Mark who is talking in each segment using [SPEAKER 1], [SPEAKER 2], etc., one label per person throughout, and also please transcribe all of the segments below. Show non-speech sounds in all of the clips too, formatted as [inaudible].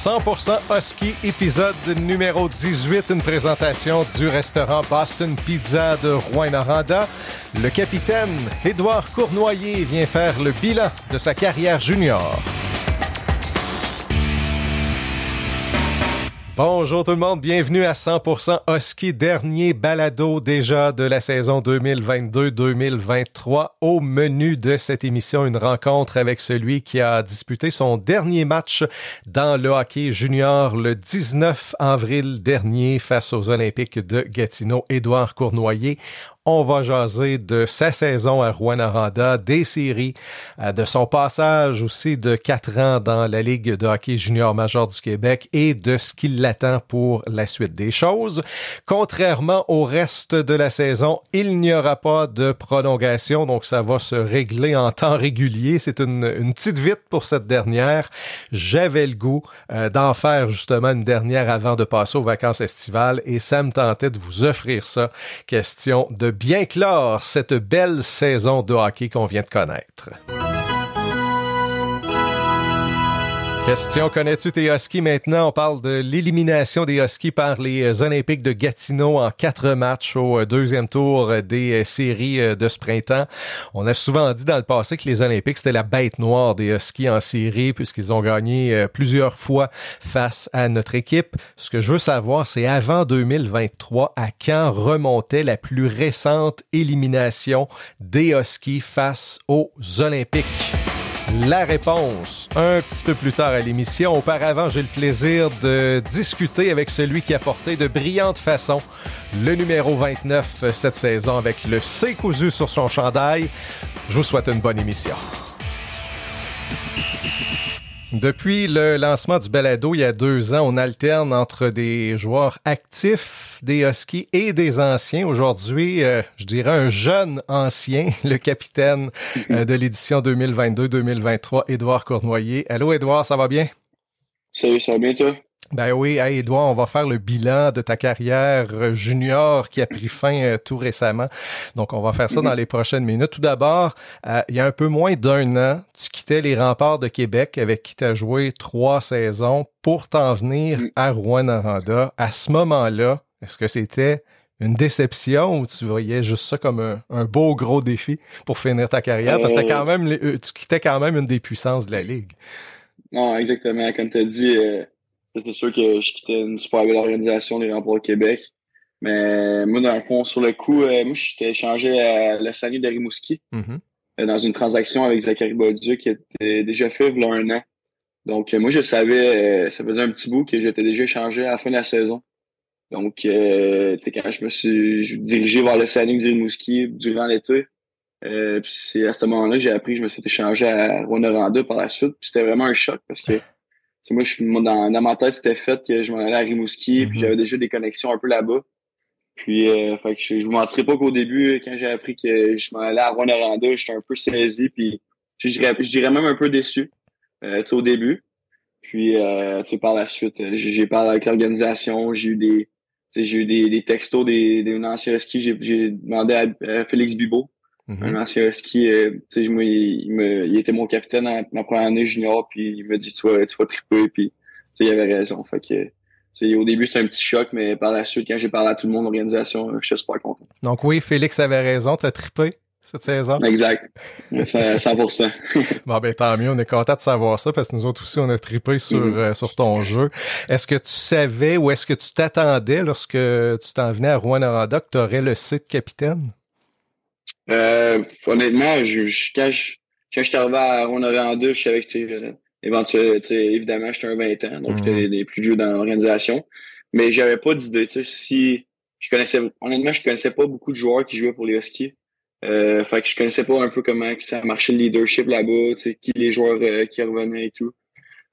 [SPEAKER 1] 100% Husky, épisode numéro 18, une présentation du restaurant Boston Pizza de Rouen-Noranda. Le capitaine Édouard Cournoyer vient faire le bilan de sa carrière junior. Bonjour tout le monde, bienvenue à 100% Husky, dernier balado déjà de la saison 2022-2023. Au menu de cette émission, une rencontre avec celui qui a disputé son dernier match dans le hockey junior le 19 avril dernier face aux Olympiques de Gatineau, Édouard Cournoyer. On va jaser de sa saison à Rouen-Aranda, des séries, euh, de son passage aussi de quatre ans dans la Ligue de hockey junior major du Québec et de ce qui l'attend pour la suite des choses. Contrairement au reste de la saison, il n'y aura pas de prolongation, donc ça va se régler en temps régulier. C'est une, une petite vite pour cette dernière. J'avais le goût euh, d'en faire justement une dernière avant de passer aux vacances estivales et ça me tentait de vous offrir ça. Question de bien clore cette belle saison de hockey qu'on vient de connaître. Question, connais-tu tes Huskies maintenant? On parle de l'élimination des Huskies par les Olympiques de Gatineau en quatre matchs au deuxième tour des séries de ce printemps. On a souvent dit dans le passé que les Olympiques, c'était la bête noire des Huskies en série puisqu'ils ont gagné plusieurs fois face à notre équipe. Ce que je veux savoir, c'est avant 2023, à quand remontait la plus récente élimination des Huskies face aux Olympiques? La réponse un petit peu plus tard à l'émission. Auparavant, j'ai le plaisir de discuter avec celui qui a porté de brillante façon le numéro 29 cette saison avec le C cousu sur son chandail. Je vous souhaite une bonne émission. Depuis le lancement du balado il y a deux ans, on alterne entre des joueurs actifs des Huskies et des anciens. Aujourd'hui, euh, je dirais un jeune ancien, [laughs] le capitaine euh, de l'édition 2022-2023, Édouard Cournoyer. Allô Édouard, ça va bien?
[SPEAKER 2] Salut, ça va bien toi?
[SPEAKER 1] Ben oui, hey Edouard, on va faire le bilan de ta carrière junior qui a pris fin euh, tout récemment. Donc, on va faire ça dans les prochaines minutes. Tout d'abord, euh, il y a un peu moins d'un an, tu quittais les remparts de Québec avec qui tu as joué trois saisons pour t'en venir à Rouen-Noranda. À ce moment-là, est-ce que c'était une déception ou tu voyais juste ça comme un, un beau gros défi pour finir ta carrière? Parce que quand même, tu quittais quand même une des puissances de la Ligue.
[SPEAKER 2] Non, exactement. Comme tu as dit, c'était sûr que je quittais une super belle organisation, les Remparts au Québec. Mais moi, dans le fond, sur le coup, euh, moi, j'étais échangé à l'Océanie de Rimouski mm dans une transaction avec Zachary Bolduc qui était déjà fait il y a un an. Donc, moi, je savais, euh, ça faisait un petit bout que j'étais déjà échangé à la fin de la saison. Donc, euh, quand je me suis dirigé vers l'Océanie de Rimouski durant l'été, euh, c'est à ce moment-là que j'ai appris que je me suis échangé à Rwanda par la suite. Puis c'était vraiment un choc parce que moi, je, dans, dans ma tête, c'était fait que je m'en allais à Rimouski, puis mhm. j'avais déjà des connexions un peu là-bas. Puis, euh, fait que je, je vous mentirais pas qu'au début, quand j'ai appris que je m'en allais à Rwanda, j'étais un peu saisi, puis je dirais, je dirais même un peu déçu, euh, au début. Puis, euh, par la suite, euh, j'ai parlé avec l'organisation, j'ai eu des, j'ai eu des, des textos des, des anciens skis, j'ai demandé à, Félix Bibot, Un ancien ski, euh, tu sais, moi, il, me, il était mon capitaine à ma première année junior, puis il m'a dit, tu vas, tu vas triper, puis, tu sais, il avait raison. Fait que, sais, au début, c'était un petit choc, mais par la suite, quand j'ai parlé à tout le monde, l'organisation, je suis super content.
[SPEAKER 1] Donc oui, Félix avait raison, t'as trippé cette saison.
[SPEAKER 2] Exact. [laughs] 100%. [laughs]
[SPEAKER 1] bon, ben, tant mieux. On est content de savoir ça parce que nous autres aussi, on a trippé sur, mm-hmm. euh, sur ton jeu. Est-ce que tu savais ou est-ce que tu t'attendais lorsque tu t'en venais à Rouen-Noranda que tu aurais le site capitaine?
[SPEAKER 2] Euh, honnêtement, je, je, quand, je, quand je suis arrivé à en 2, je savais que euh, éventuellement, évidemment, j'étais un 20 ans, donc j'étais les, plus vieux dans l'organisation. Mais j'avais pas d'idée. Si je connaissais honnêtement, je connaissais pas beaucoup de joueurs qui jouaient pour les Huskies. Euh, fait que je connaissais pas un peu comment ça marchait le leadership là-bas, qui les joueurs euh, qui revenaient et tout.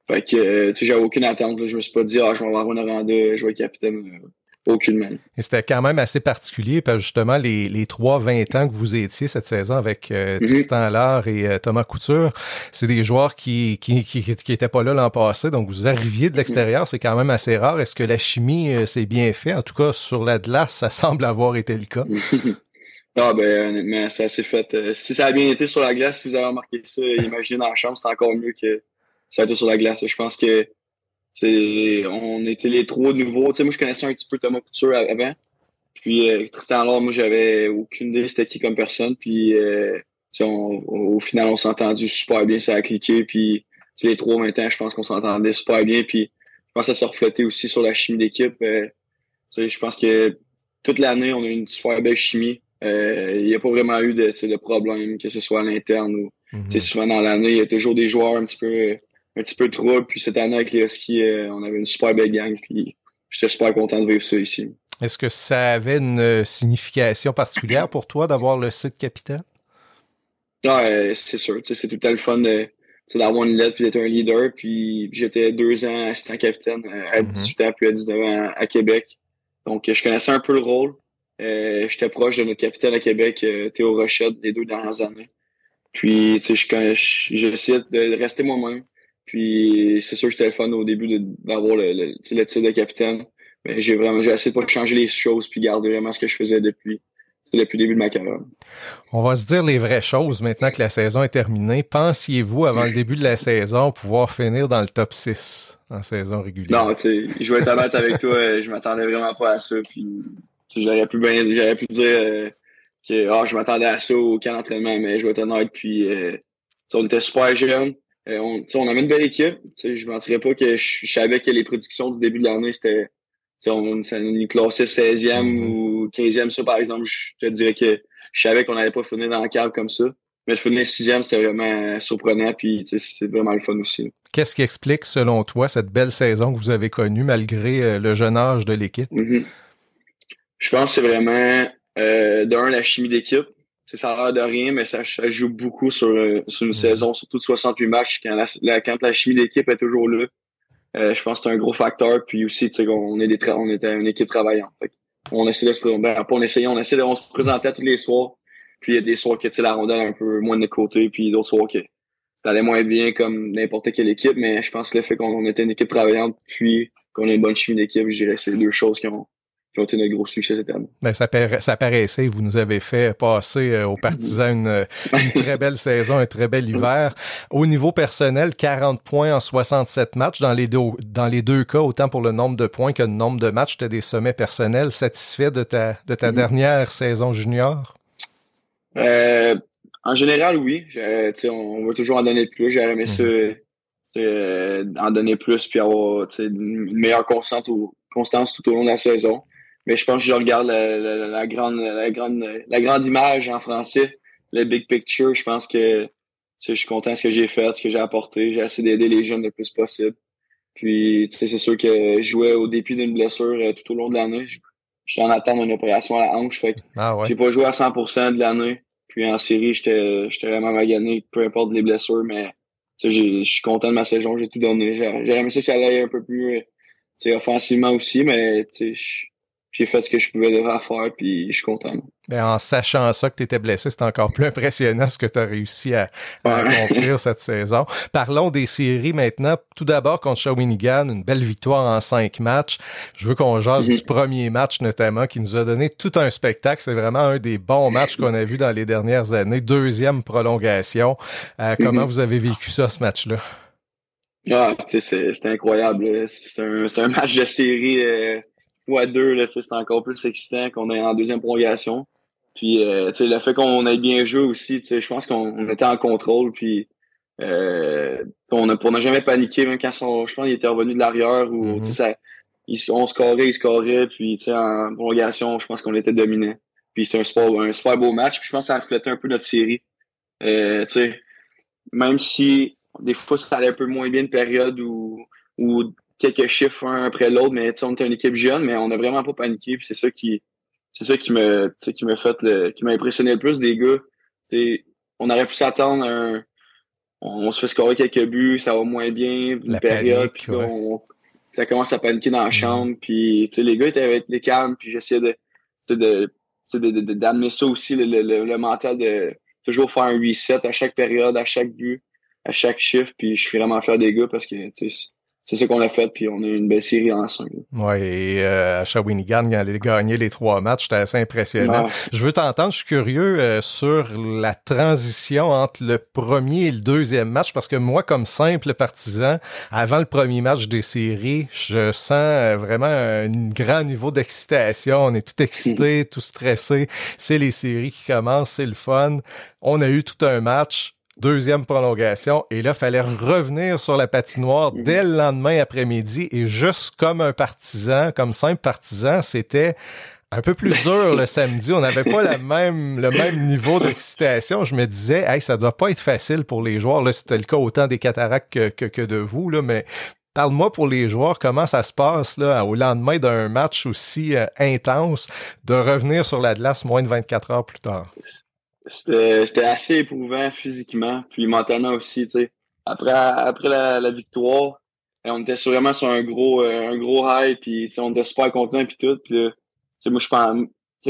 [SPEAKER 2] Fait que euh, j'avais aucune attente. Là. Je me suis pas dit ah je vais avoir Rwanda, je vais être capitaine. Aucunement.
[SPEAKER 1] Et c'était quand même assez particulier parce que justement, les, les 3-20 ans que vous étiez cette saison avec euh, mhm. Tristan Allard et euh, Thomas Couture, c'est des joueurs qui qui, qui, qui étaient pas là l'an passé, donc vous arriviez de l'extérieur, c'est quand même assez rare. Est-ce que la chimie euh, s'est bien fait? En tout cas, sur la glace, ça semble avoir été le cas. [laughs]
[SPEAKER 2] ah ben honnêtement, c'est assez fait. si ça a bien été sur la glace, si vous avez remarqué ça, imaginez dans la chambre, c'est encore mieux que ça a été sur la glace. Je pense que on était les trois nouveaux. moi, je connaissais un petit peu Thomas Couture avant. Puis euh, Tristan alors moi, j'avais aucune idée c'était qui comme personne. Puis euh, au final, on s'est entendu super bien, ça a cliqué. Puis les trois maintenant, je pense qu'on s'entendait super bien. Puis je pense que ça s'est reflété aussi sur la chimie d'équipe. Euh, je pense que toute l'année, on a une super belle chimie. Il n'y a pas vraiment eu de, de problème, que ce soit à l'interne ou mm-hmm. souvent dans l'année, il y a toujours des joueurs un petit peu un petit peu trop. Puis cette année avec les Huskies, on avait une super belle gang. Puis j'étais super content de vivre ça ici.
[SPEAKER 1] Est-ce que ça avait une euh, signification particulière pour toi d'avoir le site capitaine?
[SPEAKER 2] Ouais, c'est sûr. C'est tout à le fun d'avoir une lettre puis d'être un leader. Puis j'étais deux ans assistant capitaine euh, à 18 mm-hmm. ans puis à 19 ans à Québec. Donc je connaissais un peu le rôle. Euh, j'étais proche de notre capitaine à Québec, Théo Rochette, les deux dernières années. Puis tu sais, j'essayais de rester moi-même. Puis c'est sûr que c'était le fun au début d'avoir le, le, le titre de capitaine j'ai vraiment j'ai essayé de pas changer les choses puis garder vraiment ce que je faisais depuis depuis le début de ma carrière.
[SPEAKER 1] On va se dire les vraies choses maintenant que la saison est terminée. Pensiez-vous, avant le début de la saison, pouvoir finir dans le top 6 en saison régulière?
[SPEAKER 2] Non, tu sais, je vais être honnête avec toi, je m'attendais vraiment pas à ça. Puis, j'aurais pu bien j'aurais pu dire euh, que oh, je m'attendais à ça au camp d'entraînement, mais je vais être honnête. Puis, euh, on était super jeunes. Euh, on, on avait une belle équipe. Je ne mentirais pas que je savais que les prédictions du début de l'année, c'était on, nous classait 16e mm-hmm. ou 15e, ça, par exemple, je te dirais que je savais qu'on n'allait pas finir dans le cadre comme ça. Mais je finir 6e, c'était vraiment surprenant, puis c'est vraiment le fun aussi.
[SPEAKER 1] Qu'est-ce qui explique, selon toi, cette belle saison que vous avez connue, malgré euh, le jeune âge de l'équipe?
[SPEAKER 2] Mm-hmm. Je pense que c'est vraiment, euh, d'un, la chimie d'équipe. Ça a l'air de rien, mais ça, joue beaucoup sur, euh, sur une saison, surtout de 68 matchs, quand la, quand la chimie d'équipe est toujours là. Euh, je pense que c'est un gros facteur. Puis aussi, tu sais, on, est des on était une équipe travaillante. on essaie de se présenter. Ben, on essayait, on essaie de on se présentait tous les soirs. Puis il y a des soirs que tu sais, la rondelle un peu moins de côté, puis d'autres soirs que ça allait moins bien comme n'importe quelle équipe. Mais je pense que le fait qu'on était une équipe travaillante, puis qu'on a une bonne chimie d'équipe, je dirais c'est les deux choses qui ont, qui ont été notre gros succès cette année.
[SPEAKER 1] Ben, ça, ça paraissait, vous nous avez fait passer euh, aux partisans une, très belle saison, un très bel hiver. Au niveau personnel, 40 points en 67 matchs dans les deux, dans les deux cas, autant pour le nombre de points que le nombre de matchs, c'était des sommets personnels. Satisfait de ta, de ta mm-hmm. dernière saison junior?
[SPEAKER 2] Euh, en général, oui. On, on va toujours en donner plus. J'aurais aimé mm-hmm. ça euh, en donner plus puis avoir une meilleure constance tout au long de la saison. Mais je pense que je regarde la, grande, la, grande, la grande image en français, le big picture. Je pense que je suis content de ce que j'ai fait, ce que j'ai apporté. J'ai essayé d'aider les jeunes le plus possible. Puis, c'est sûr que je jouais au début d'une blessure euh, tout au long de l'année. J'étais en attente d'une opération à la hanche. Fait ah j'ai pas joué à 100% de l'année. Puis en série, j'étais vraiment magané, peu importe les blessures, mais je suis content de ma saison, j'ai tout donné. J'ai aimé ça que ça allait un peu plus euh, offensivement aussi, mais j'ai fait ce que je pouvais devoir faire, puis je suis content.
[SPEAKER 1] Ben, en sachant ça que tu étais blessé, c'est encore plus impressionnant ce que tu as réussi à, accomplir cette saison. Parlons des séries maintenant. Tout d'abord contre Shawinigan, une belle victoire en cinq matchs. Je veux qu'on jase du premier match notamment qui nous a donné tout un spectacle. C'est vraiment un des bons matchs qu'on a vu dans les dernières années. Deuxième prolongation. Euh, comment mm-hmm. vous avez vécu ça, ce match-là?
[SPEAKER 2] Ah, tu sais, c'est incroyable. C'est un, un, match de série. Euh fois deux, c'est encore plus excitant qu'on est en deuxième prolongation. Puis euh, le fait qu'on ait bien joué aussi, je pense qu'on était en contrôle. Puis euh, on n'a jamais paniqué, même quand son, je pense qu'il était revenu de l'arrière ou mm-hmm. ça, on scorait, il scorait. Puis en prolongation, je pense qu'on était dominé. Puis c'est un super, un super beau match. Puis je pense que ça reflétait un peu notre série. Euh, même si des fois ça allait un peu moins bien une période où, où quelques chiffres un après l'autre, mais on était une équipe jeune, mais on n'a vraiment pas paniqué. Puis c'est ça qui c'est ça qui me qui m'a fait le, qui m'a impressionné le plus des gars. T'sais, on aurait pu s'attendre un on, se fait scorer quelques buts, ça va moins bien, une période, puis on, ça commence à paniquer dans la mm-hmm. chambre, puis les gars étaient les calmes, puis j'essayais de de, d'amener ça aussi, le, le, mental de toujours faire un reset à chaque période, à chaque but, à chaque chiffre, puis je suis vraiment fier des gars parce que c'est ce qu'on a fait, puis on a eu une belle série ensemble.
[SPEAKER 1] Oui, et euh, à Shawinigan, il allait gagner les trois matchs, c'était assez impressionnant. Je veux t'entendre, je suis curieux euh, sur la transition entre le premier et le deuxième match, parce que moi, comme simple partisan, avant le premier match des séries, je sens euh, vraiment un grand niveau d'excitation. On est tout excité, [laughs] tout stressé. C'est les séries qui commencent, c'est le fun. On a eu tout un match deuxième prolongation. Et là, il fallait revenir sur la patinoire mhm. dès le lendemain après-midi. Et juste comme un partisan, comme simple partisan, c'était un peu plus dur le [laughs] samedi. On n'avait pas la même, le même niveau d'excitation. Je me disais, hey, ça doit pas être facile pour les joueurs. Là, c'était le cas autant des cataractes que, que, de vous, là, mais Parle-moi pour les joueurs, comment ça se passe là, au lendemain d'un match aussi euh, intense de revenir sur la glace moins de 24 heures plus tard?
[SPEAKER 2] C'était assez éprouvant physiquement, puis mentalement aussi, tu sais. Après, après la, victoire, on était vraiment sur un gros, euh, un gros high, puis on était super contents, puis tout. Puis, moi, je pense,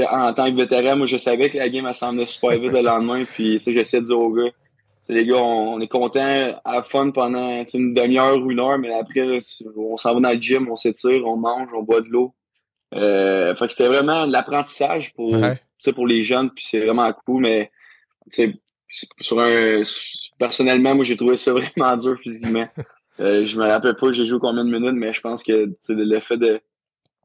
[SPEAKER 2] en tant que vétéran, moi, je savais que la game, elle semblait super vite le lendemain, puis j'essayais de dire aux gars, les gars, on, est contents, à fun pendant une demi-heure ou une heure, mais après, on s'en va dans le gym, on s'étire, on mange, on boit de l'eau. Euh, fait que c'était vraiment de l'apprentissage pour, pour les jeunes, puis c'est vraiment cool, mais sur un personnellement, moi j'ai trouvé ça [laughs] vraiment dur physiquement. [laughs] Euh, je me rappelle pas j'ai joué combien de minutes, mais je pense que le fait de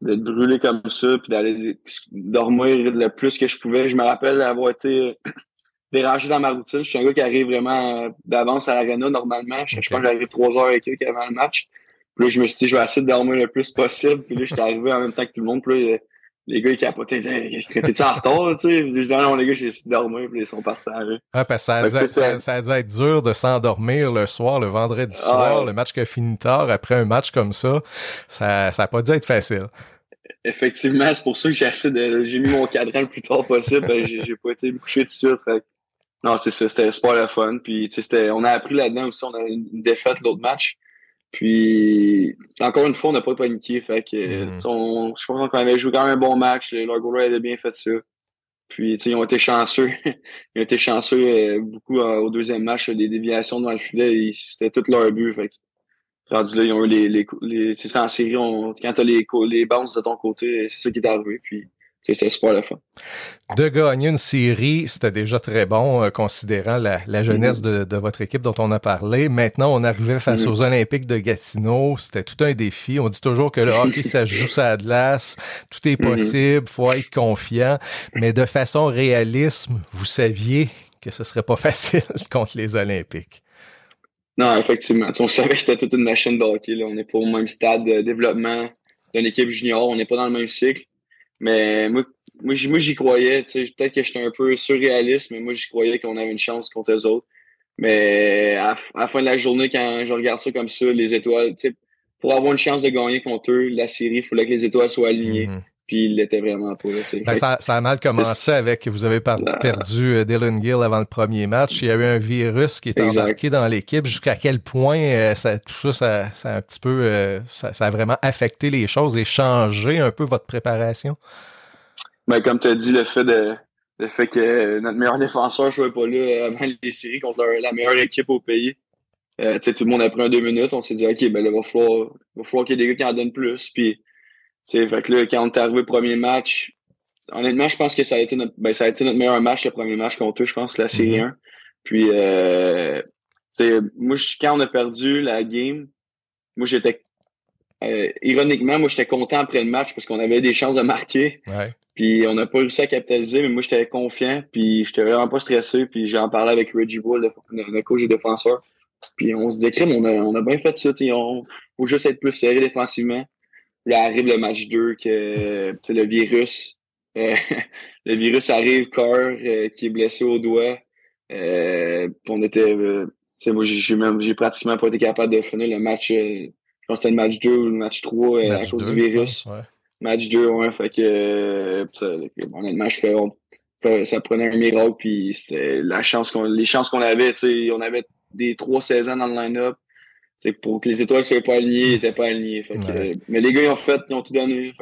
[SPEAKER 2] d'être brûlé comme ça, puis d'aller dormir le plus que je pouvais. Je me rappelle avoir été [clears throat] dérangé dans ma routine. Je suis un gars qui arrive vraiment d'avance à l'arena normalement. Je, pense que j'arrive trois heures et quelques avant le match. Puis là, je me suis dit, je vais essayer de dormir le plus possible. Puis là, j'étais arrivé en même temps que tout le monde. Puis là, les gars, ils capotaient. T'es-tu en retard, tu sais? Je dis, non, les gars, j'ai essayé de dormir. Puis ils sont partis à la rue.
[SPEAKER 1] Ah, parce que ça, a dû, ça, ça, a dû être dur de s'endormir le soir, le vendredi soir, le match qui a fini tard. Après un match comme ça, ça n'a pas dû être facile.
[SPEAKER 2] Effectivement, c'est pour ça que j'ai essayé de, j'ai mis mon cadran le plus tard possible. Ben, j'ai pas été tout de suite. non, c'est ça. C'était super le fun. Puis, tu sais, on a appris là-dedans aussi. On a une défaite l'autre match. Puis, encore une fois, on n'a pas paniqué. Fait que, mm. je pense qu'on avait joué quand même un bon match. Leur goaler avait bien fait ça. Puis, ils ont été chanceux. [laughs] ils ont été chanceux euh, beaucoup euh, au deuxième match. Des déviations devant le filet, c'était tout leur but. Fait que, rendu là, ils ont eu les, les, les c'est en série, on, quand t'as les, les bounces de ton côté, c'est ça qui est arrivé. Puis, c'est super le fun.
[SPEAKER 1] De gagner une série, c'était déjà très bon, euh, considérant la, jeunesse mm-hmm. de, votre équipe dont on a parlé. Maintenant, on arrivait face mm-hmm. aux Olympiques de Gatineau. C'était tout un défi. On dit toujours que le hockey, ça [laughs] joue ça glace. Tout est mm-hmm. possible. Faut être confiant. Mais de façon réaliste, vous saviez que ce serait pas [laughs] facile contre les Olympiques.
[SPEAKER 2] Non, effectivement. on savait que c'était toute une machine de hockey. Là. On n'est pas au même stade de développement d'une équipe junior. On n'est pas dans le même cycle. Mais moi, moi, j'y croyais. Peut-être que j'étais un peu surréaliste, mais moi, j'y croyais qu'on avait une chance contre eux autres. Mais à, la fin de la journée, quand je regarde ça comme ça, les étoiles, pour avoir une chance de gagner contre eux, la série, il fallait que les étoiles soient alignées. Mm-hmm. Puis il l'était vraiment pas.
[SPEAKER 1] Ben, ça, ça, a mal commencé avec, vous avez perdu euh, Dylan Gill avant le premier match. Il y a eu un virus qui est embarqué dans l'équipe. Jusqu'à quel point euh, ça, tout ça, ça, a un petit peu, euh, ça, a vraiment affecté les choses et changé un peu votre préparation?
[SPEAKER 2] Ben, comme tu as dit, le fait de le fait que notre meilleur défenseur ne soit pas là avant les séries contre la meilleure équipe au pays. tout le monde a pris un deux minutes. On s'est dit, OK, ben, il va falloir, va falloir qu'il y ait des gars qui en donnent plus. Puis sais, fait que là, quand on est arrivé au premier match, honnêtement, je pense que ça a été notre, ben, ça a été notre meilleur match, le premier match contre eux, je pense, la série 1. Mm-hmm. Puis, euh, moi, quand on a perdu la game, moi, j'étais, euh, ironiquement, moi, j'étais content après le match parce qu'on avait des chances de marquer.
[SPEAKER 1] Ouais.
[SPEAKER 2] Puis, on n'a pas réussi à capitaliser, mais moi, j'étais confiant, puis j'étais vraiment pas stressé, puis j'ai en parlé avec Reggie Bull, le, coach et défenseur. Puis, on se disait, crème, on a, on a bien fait ça, il faut juste être plus serré défensivement. Là arrive le match 2 que le virus. Euh, [laughs] le virus arrive, Carr, euh, qui est blessé au doigt. Euh, on était. moi, j'ai même j'ai pratiquement pas été capable de finir le match. je pense que c'était le match 2 ou le match 3 à cause du virus. Match 2, ouais. Fait que honnêtement, je fais, ça prenait un miracle puis c'était la chance qu'on les chances qu'on avait, on avait des trois saisons dans le line-up pour que les étoiles soient pas alignées, ils n'étaient pas alignés. mais les gars, ils ont fait, ils ont tout donné.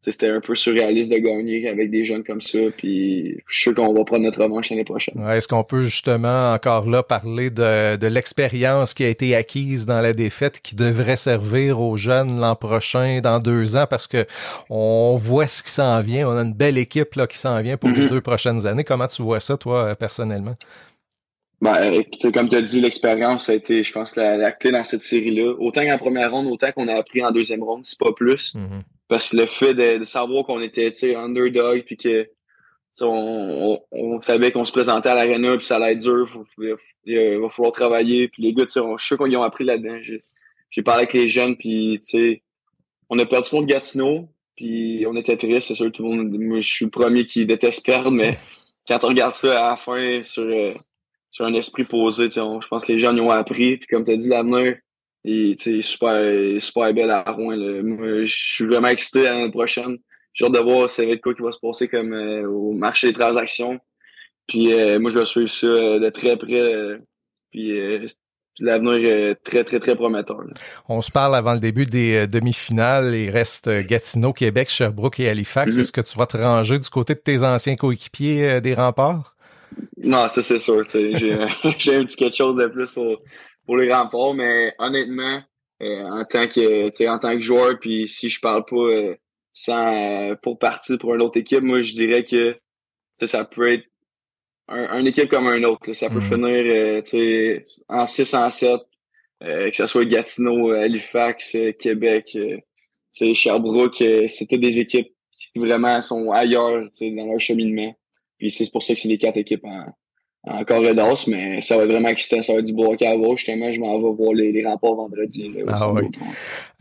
[SPEAKER 2] c'était un peu surréaliste de gagner avec des jeunes comme ça. Puis je suis sûr qu'on va prendre notre revanche l'année prochaine.
[SPEAKER 1] Est-ce qu'on peut justement encore là parler de, de l'expérience qui a été acquise dans la défaite qui devrait servir aux jeunes l'an prochain, dans deux ans, parce que on voit ce qui s'en vient. On a une belle équipe là, qui s'en vient pour les mm-hmm. deux prochaines années. Comment tu vois ça, toi, personnellement?
[SPEAKER 2] Ben, comme tu as dit, l'expérience a été, je pense, la, clé dans cette série-là. Autant qu'en première ronde, autant qu'on a appris en deuxième ronde, c'est pas plus. Mm-hmm. Parce que le fait de, savoir qu'on était underdog puis que on, on, savait qu'on se présentait à l'arena puis ça allait être dur, il va falloir travailler. Puis les gars, je suis sûr qu'ils ont appris là-dedans. J'ai parlé avec les jeunes puis on a perdu contre Gatineau puis on était triste, c'est sûr tout le monde. Moi, je suis le premier qui déteste perdre, mais quand on regarde ça à la fin sur, euh, sur un esprit posé, je pense que les jeunes ont appris. Puis comme tu as dit, l'avenir, et tu super, super belle à Rouen. Moi, je suis vraiment excité l'année prochaine. J'ai hâte de voir c'est quoi qui va se passer comme euh, au marché des transactions. Puis euh, moi, je vais suivre ça euh, de très près. puis l'avenir est très, très, très prometteur.
[SPEAKER 1] On se parle avant le début des demi-finales. Il reste Gatineau, Québec, Sherbrooke et Halifax. Mm-hmm. Est-ce que tu vas te ranger du côté de tes anciens coéquipiers des remparts?
[SPEAKER 2] Non, ça c'est sûr. [laughs] J'ai un petit quelque chose de plus pour, pour les remports, mais honnêtement, euh, en tant que en tant que joueur, puis si je parle pas euh, sans euh, pour partir pour une autre équipe, moi je dirais que ça peut être un, une équipe comme un autre. Ça peut mm. finir en 6 en 7, que ce soit Gatineau, Halifax, Québec, Sherbrooke, c'était des équipes qui vraiment sont ailleurs dans leur cheminement. Puis c'est pour ça que c'est les quatre équipes en, encore d'os, mais ça va être vraiment excitant. Ça va être du beau à voir. Justement, je m'en vais voir les, les remports vendredi. ah oui.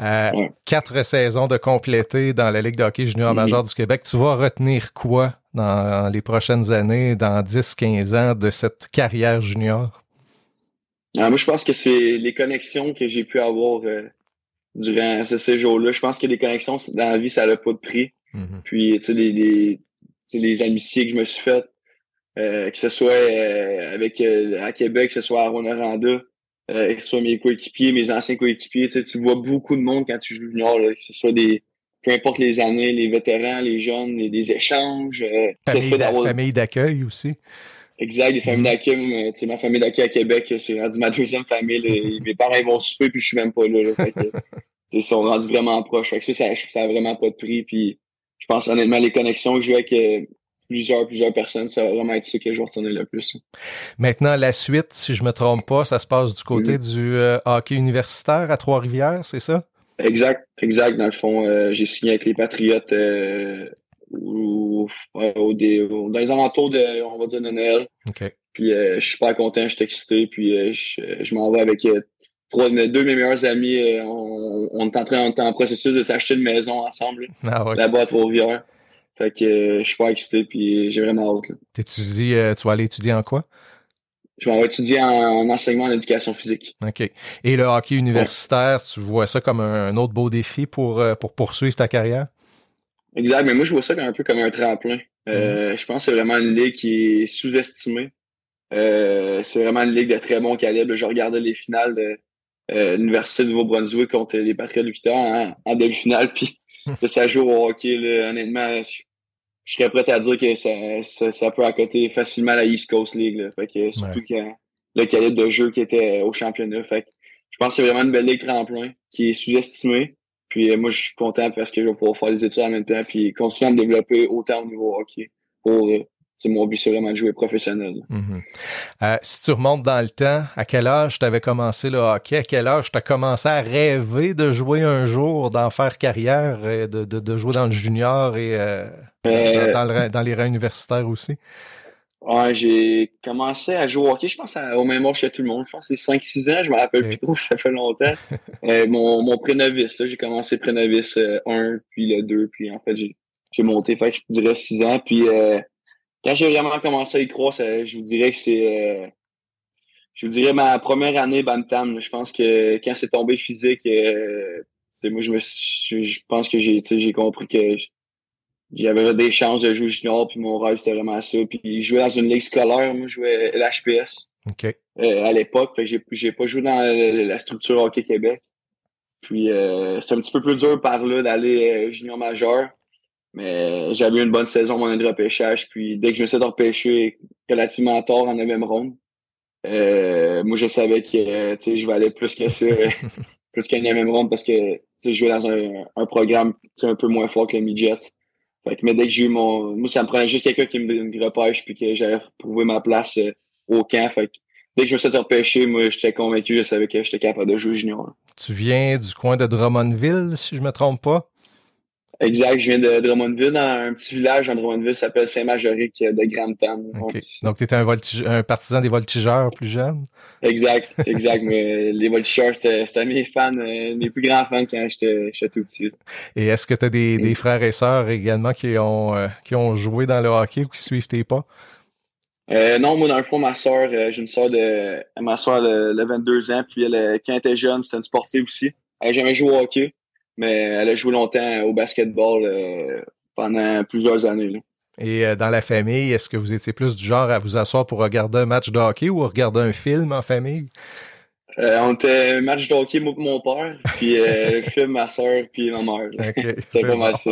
[SPEAKER 1] Euh, quatre saisons de compléter dans la Ligue de hockey junior mm-hmm. major du Québec. Tu vas retenir quoi dans les prochaines années, dans 10-15 ans de cette carrière junior?
[SPEAKER 2] Ah, moi, je pense que c'est les connexions que j'ai pu avoir euh, durant ce séjour-là. Je pense que les connexions dans la vie, ça n'a pas de prix. Mm-hmm. Puis, tu sais, les, les, les amitiés que je me suis faites, euh, que ce soit euh, avec euh, à Québec, que ce soit à Rwanda, que ce soit mes coéquipiers, mes anciens coéquipiers. Tu vois beaucoup de monde quand tu joues junior, que ce soit des peu importe les années, les vétérans, les jeunes, les, des échanges.
[SPEAKER 1] famille, famille d'accueil aussi.
[SPEAKER 2] Exact, les familles mm-hmm. d'accueil. Ma famille d'accueil à Québec, c'est rendu ma deuxième famille. mes parents vont souper, puis je suis même pas là. ils sont rendus vraiment proches. Fait que ça, ça, ça a vraiment pas de prix. Puis je pense honnêtement, les connexions que je avec plusieurs, plusieurs personnes, ça va vraiment être ce que je vais retenir le plus.
[SPEAKER 1] Maintenant, la suite, si je me trompe pas, ça se passe du côté mm-hmm. du euh, hockey universitaire à Trois-Rivières, c'est ça?
[SPEAKER 2] Exact, exact. Dans le fond, euh, j'ai signé avec les Patriotes euh, au, dans les alentours de, on va dire, de Noël. Puis je suis pas content, je suis excité, puis je, m'en vais avec trois, deux de mes meilleurs amis. on, est en train, on est en processus de s'acheter une maison ensemble ah là-bas à Trois-Rivières. Fait que euh, je suis pas excité puis j'ai vraiment hâte.
[SPEAKER 1] T'étudies, euh, tu vas aller étudier en quoi?
[SPEAKER 2] Je vais étudier en, enseignement en éducation physique.
[SPEAKER 1] OK. Et le hockey universitaire, tu vois ça comme un, autre beau défi pour, euh, pour poursuivre ta carrière?
[SPEAKER 2] Exact, mais moi je vois ça un peu comme un tremplin. Mhm. Je pense que c'est vraiment une ligue qui est sous-estimée. c'est vraiment une ligue de très bon calibre. Je regardais les finales de l'Université de Nouveau-Brunswick contre les Patriots de en, en demi-finale, puis ça joue au hockey, honnêtement, je serais prêt à dire que ça, ça, peut accoter facilement la East Coast League. Là. Fait que surtout le calibre de jeu qui était au championnat. Fait que je pense que c'est vraiment une belle ligue tremplin qui est sous-estimée. Puis euh, moi, je suis content parce que je vais pouvoir faire des études en même temps puis continuer à me développer autant au niveau hockey pour euh, c'est mon but, c'est vraiment de jouer professionnel.
[SPEAKER 1] Mhm. Euh, si tu remontes dans le temps, à quel âge tu avais commencé le hockey? À quel âge tu as commencé à rêver de jouer un jour, d'en faire carrière, de, de, de, jouer dans le junior et euh, euh, dans, les rangs universitaires aussi?
[SPEAKER 2] Ouais, j'ai commencé à jouer au hockey, je pense, au même âge que tout le monde. Je pense que c'est 5-6 ans, je me rappelle plus trop, [laughs] ça fait longtemps. [laughs] mon mon pré-novice, j'ai commencé pré-novice 1, puis le 2, puis en fait, j'ai monté, fait que je dirais 6 ans. Puis quand j'ai vraiment commencé à y croire, je vous dirais que c'est euh, je vous dirais ma première année Bantam. Je pense que quand c'est tombé physique, euh, moi je me je, pense que j'ai j'ai compris que j'avais des chances de jouer junior, puis mon rêve c'était vraiment ça. Puis jouer dans une ligue scolaire, moi je jouais l'HPS euh, à l'époque. Fait j'ai j'ai pas joué dans la, structure Hockey Québec. Puis c'est un petit peu plus dur par là d'aller junior majeur. Mais j'avais eu une bonne saison, mon année de repêchage. Puis dès que je me suis repêché relativement tard en 9e ronde, euh, moi, je savais que je valais plus que ça, [laughs] plus qu'un 9e ronde parce que je jouais dans un, un programme un peu moins fort que le midget. Fait que, mais dès que j'ai eu mon. Moi, ça me prenait juste quelqu'un qui me, me repêche puis que j'avais prouvé ma place euh, au camp. Fait que dès que je me suis repêché, moi, j'étais convaincu, je savais que j'étais capable de jouer junior.
[SPEAKER 1] Tu viens du coin de Drummondville, si je me trompe pas?
[SPEAKER 2] Exact, je viens de Drummondville, dans un petit village en Drummondville qui s'appelle Saint-Majoric de Grampton.
[SPEAKER 1] Donc, tu étais un, un, partisan des voltigeurs plus jeune?
[SPEAKER 2] Exact, [laughs] exact. mais les voltigeurs, c'était mes fans, euh, mes plus grands fans quand j'étais tout petit.
[SPEAKER 1] Et est-ce que tu as des, des, frères et sœurs également qui ont, euh, qui ont joué dans le hockey ou qui suivent tes pas?
[SPEAKER 2] Euh, non, moi, dans le fond, ma soeur, j'ai une soeur de. Ma soeur, elle, a 22 ans, puis elle, quand elle était jeune, c'était une sportive aussi. Elle n'a jamais joué au hockey mais elle a joué longtemps au basketball euh, pendant plusieurs années.
[SPEAKER 1] Et euh, dans la famille, est-ce que vous étiez plus du genre à vous asseoir pour regarder un match de hockey ou regarder un film en famille?
[SPEAKER 2] Euh, on était match de hockey, moi mon père, puis euh, [laughs] film, ma soeur, puis ma mère.
[SPEAKER 1] C'est pas mal ça.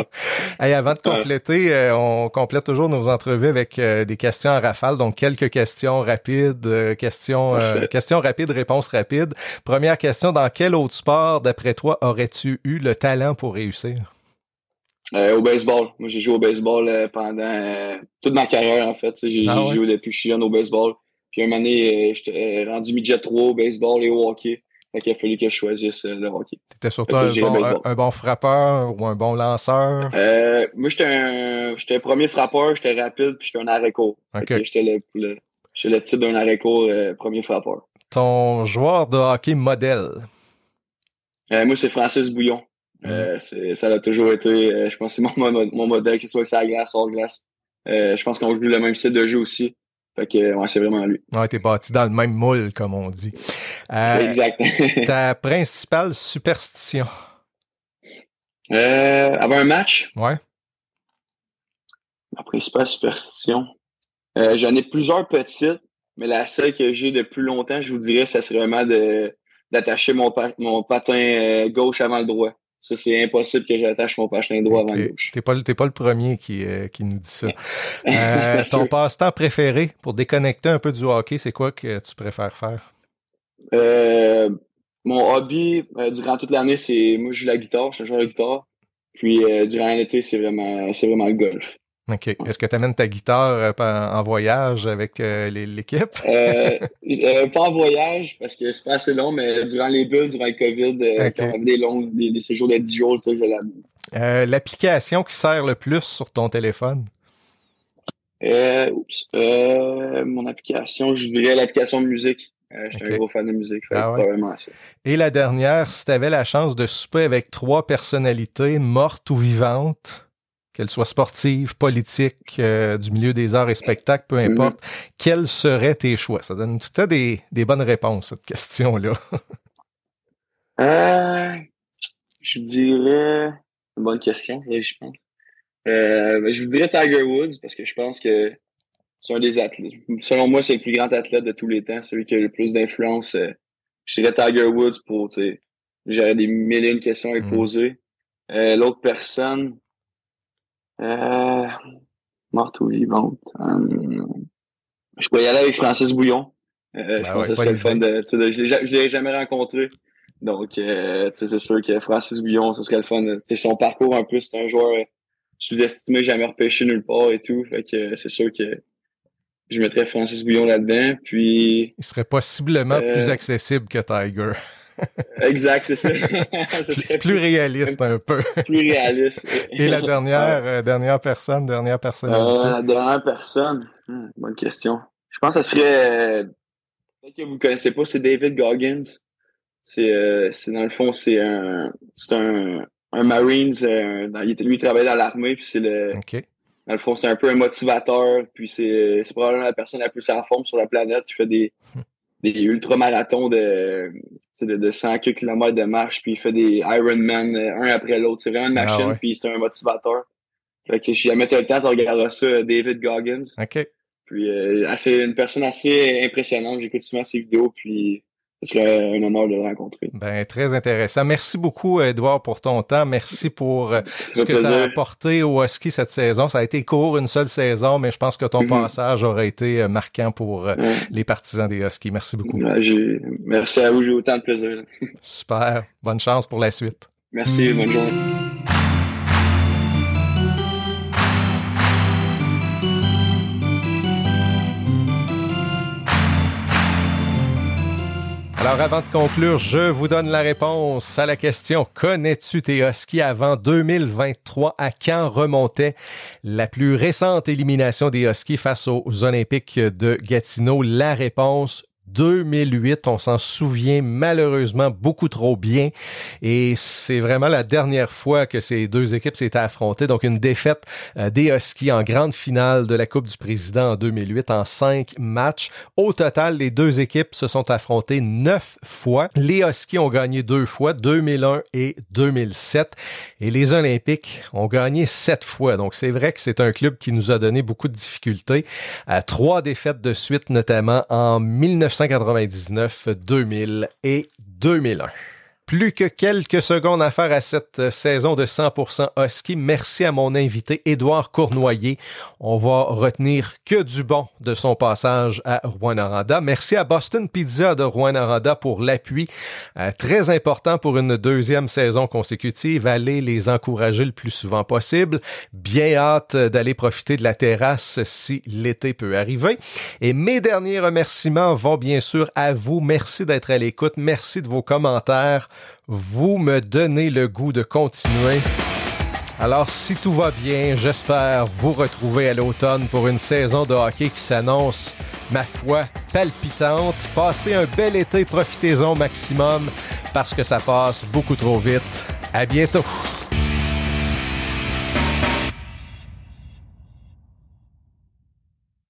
[SPEAKER 1] avant de compléter, euh, on complète toujours nos entrevues avec des questions en rafale. Donc, quelques questions rapides, questions, questions rapides, réponses rapides. Première question, dans quel autre sport, d'après toi, aurais-tu eu le talent pour réussir?
[SPEAKER 2] au baseball. Moi, j'ai joué au baseball pendant toute ma carrière, en fait. J'ai ah joué depuis que je suis jeune au baseball. Puis un moment donné, euh, j'étais euh, rendu midget 3 au baseball et au hockey. Fait qu'il a fallu que je choisisse euh, le hockey.
[SPEAKER 1] T'étais surtout un bon, un, bon, frappeur ou un bon lanceur?
[SPEAKER 2] Euh, moi, j'étais un, j'étais premier frappeur, j'étais rapide, puis j'étais un arrêt-court. J'étais le, le, le type d'un arrêt-court, premier frappeur.
[SPEAKER 1] Ton joueur de hockey modèle?
[SPEAKER 2] Euh, moi, c'est Francis Bouillon. Mm. ça a toujours été, je pense, c'est mon, mon, modèle, que ce soit sur la glace, hors glace. je pense qu'on joue le même style de jeu aussi. Fait que, ouais, c'est vraiment lui.
[SPEAKER 1] Ouais, t'es bâti dans le même moule, comme on dit.
[SPEAKER 2] Euh, c'est exact. [laughs]
[SPEAKER 1] ta principale superstition?
[SPEAKER 2] Euh, avoir un match?
[SPEAKER 1] Ouais.
[SPEAKER 2] Ma principale superstition? Euh, J'en ai plusieurs petites, mais la seule que j'ai depuis longtemps, je vous dirais, ça serait vraiment de d'attacher mon, mon patin euh, gauche avant le droit. Ça, c'est impossible que j'attache mon patin droit avant le gauche.
[SPEAKER 1] T'es pas, pas le premier qui, euh, qui nous dit ça. [laughs] Euh, ton passe-temps préféré pour déconnecter un peu du hockey, c'est quoi que tu préfères faire?
[SPEAKER 2] Euh, mon hobby, durant toute l'année, c'est moi je joue la guitare, je suis un joueur de guitare. Puis durant l'été, c'est vraiment c'est vraiment le golf.
[SPEAKER 1] OK. Est-ce que tu amènes ta guitare euh, en voyage avec euh, l'équipe?
[SPEAKER 2] Euh, pas en voyage parce que c'est pas assez long, mais durant les bulles, durant le COVID, quand on des longs, des, séjours de 10 jours, ça, je l'amène.
[SPEAKER 1] L'application qui sert le plus sur ton téléphone?
[SPEAKER 2] oups. mon application, je dirais l'application de musique. je suis un gros fan de musique. Ah
[SPEAKER 1] Et la dernière, si tu avais la chance de souper avec trois personnalités, mortes ou vivantes, qu'elle soit sportive, politique, euh, du milieu des arts et spectacles, peu importe, quels seraient tes choix? Ça donne tout à des, des bonnes réponses, cette question-là. [laughs]
[SPEAKER 2] euh, je dirais... Une bonne question, je pense. Euh, je vous dirais Tiger Woods, parce que je pense que c'est un des athlètes. Selon moi, c'est le plus grand athlète de tous les temps, celui qui a le plus d'influence. Je dirais Tiger Woods pour, tu sais, j'aurais des milliers de questions à lui mm. poser. L'autre personne, euh, morte ou vivante. Euh, je pourrais y aller avec Francis Bouillon. Euh, je ben pense que ce le fun de, de je ne l'ai jamais rencontré. Donc, euh, c'est sûr que Francis Bouillon, ce serait le fun. De, son parcours, un peu, c'est un joueur sous-estimé, jamais repêché nulle part et tout. Fait que c'est sûr que je mettrais Francis Bouillon là-dedans. Puis.
[SPEAKER 1] Il serait possiblement plus accessible que Tiger.
[SPEAKER 2] Exact, c'est ça. [laughs]
[SPEAKER 1] c'est plus réaliste un peu.
[SPEAKER 2] plus réaliste. [laughs]
[SPEAKER 1] Et la dernière, euh, dernière personne, dernière personne.
[SPEAKER 2] Euh, la dernière personne, hmm, bonne question. Je pense que ça serait, euh, peut-être que vous ne connaissez pas, c'est David Goggins. C'est, dans le fond, c'est un, c'est un, un Marines. lui, il travaille dans l'armée, puis c'est le. Dans le fond, c'est un peu un motivateur, puis c'est, c'est probablement la personne la plus en forme sur la planète. Il fait des, hmm des ultramarathons de, de, de 100 km de marche, puis il fait des Ironman euh, un après l'autre. C'est vraiment une ah machine, puis c'est un motivateur. Fait que si jamais t'as le temps, tu regarderas ça, euh, David Goggins.
[SPEAKER 1] OK.
[SPEAKER 2] Puis euh, c'est une personne assez impressionnante. J'écoute souvent ses vidéos, puis ce serait un honneur de le rencontrer.
[SPEAKER 1] Ben, très intéressant. Merci beaucoup, Edouard, pour ton temps. Merci pour euh, ce que tu as apporté au Husky cette saison. Ça a été court, une seule saison, mais je pense que ton mm-hmm. passage aurait été euh, marquant pour euh, les partisans des Huskies. Merci beaucoup.
[SPEAKER 2] merci à vous, j'ai autant de plaisir. [laughs]
[SPEAKER 1] Super. Bonne chance pour la suite.
[SPEAKER 2] Merci, bonne journée.
[SPEAKER 1] Alors avant de conclure, je vous donne la réponse à la question Connais-tu tes Huskies avant 2023 à quand remontait la plus récente élimination des Huskies face aux Olympiques de Gatineau? La réponse 2008. On s'en souvient malheureusement beaucoup trop bien. Et c'est vraiment la dernière fois que ces deux équipes s'étaient affrontées. Donc une défaite euh, des Huskies en grande finale de la Coupe du Président en 2008 en cinq matchs. Au total, les deux équipes se sont affrontées neuf fois. Les Huskies ont gagné deux fois, 2001 et 2007. Et les Olympiques ont gagné sept fois. Donc c'est vrai que c'est un club qui nous a donné beaucoup de difficultés. Euh, trois défaites de suite, notamment en 19 1999, 2000 et 2001. Plus que quelques secondes à faire à cette saison de 100% Husky. Merci à mon invité Édouard Cournoyer. On va retenir que du bon de son passage à Rouen-Aranda. Merci à Boston Pizza de Rouen-Aranda pour l'appui. Euh, très important pour une deuxième saison consécutive. Allez les encourager le plus souvent possible. Bien hâte d'aller profiter de la terrasse si l'été peut arriver. Et mes derniers remerciements vont bien sûr à vous. Merci d'être à l'écoute. Merci de vos commentaires vous me donnez le goût de continuer. Alors, si tout va bien, j'espère vous retrouver à l'automne pour une saison de hockey qui s'annonce, ma foi, palpitante. Passez un bel été, profitez-en au maximum parce que ça passe beaucoup trop vite. À bientôt!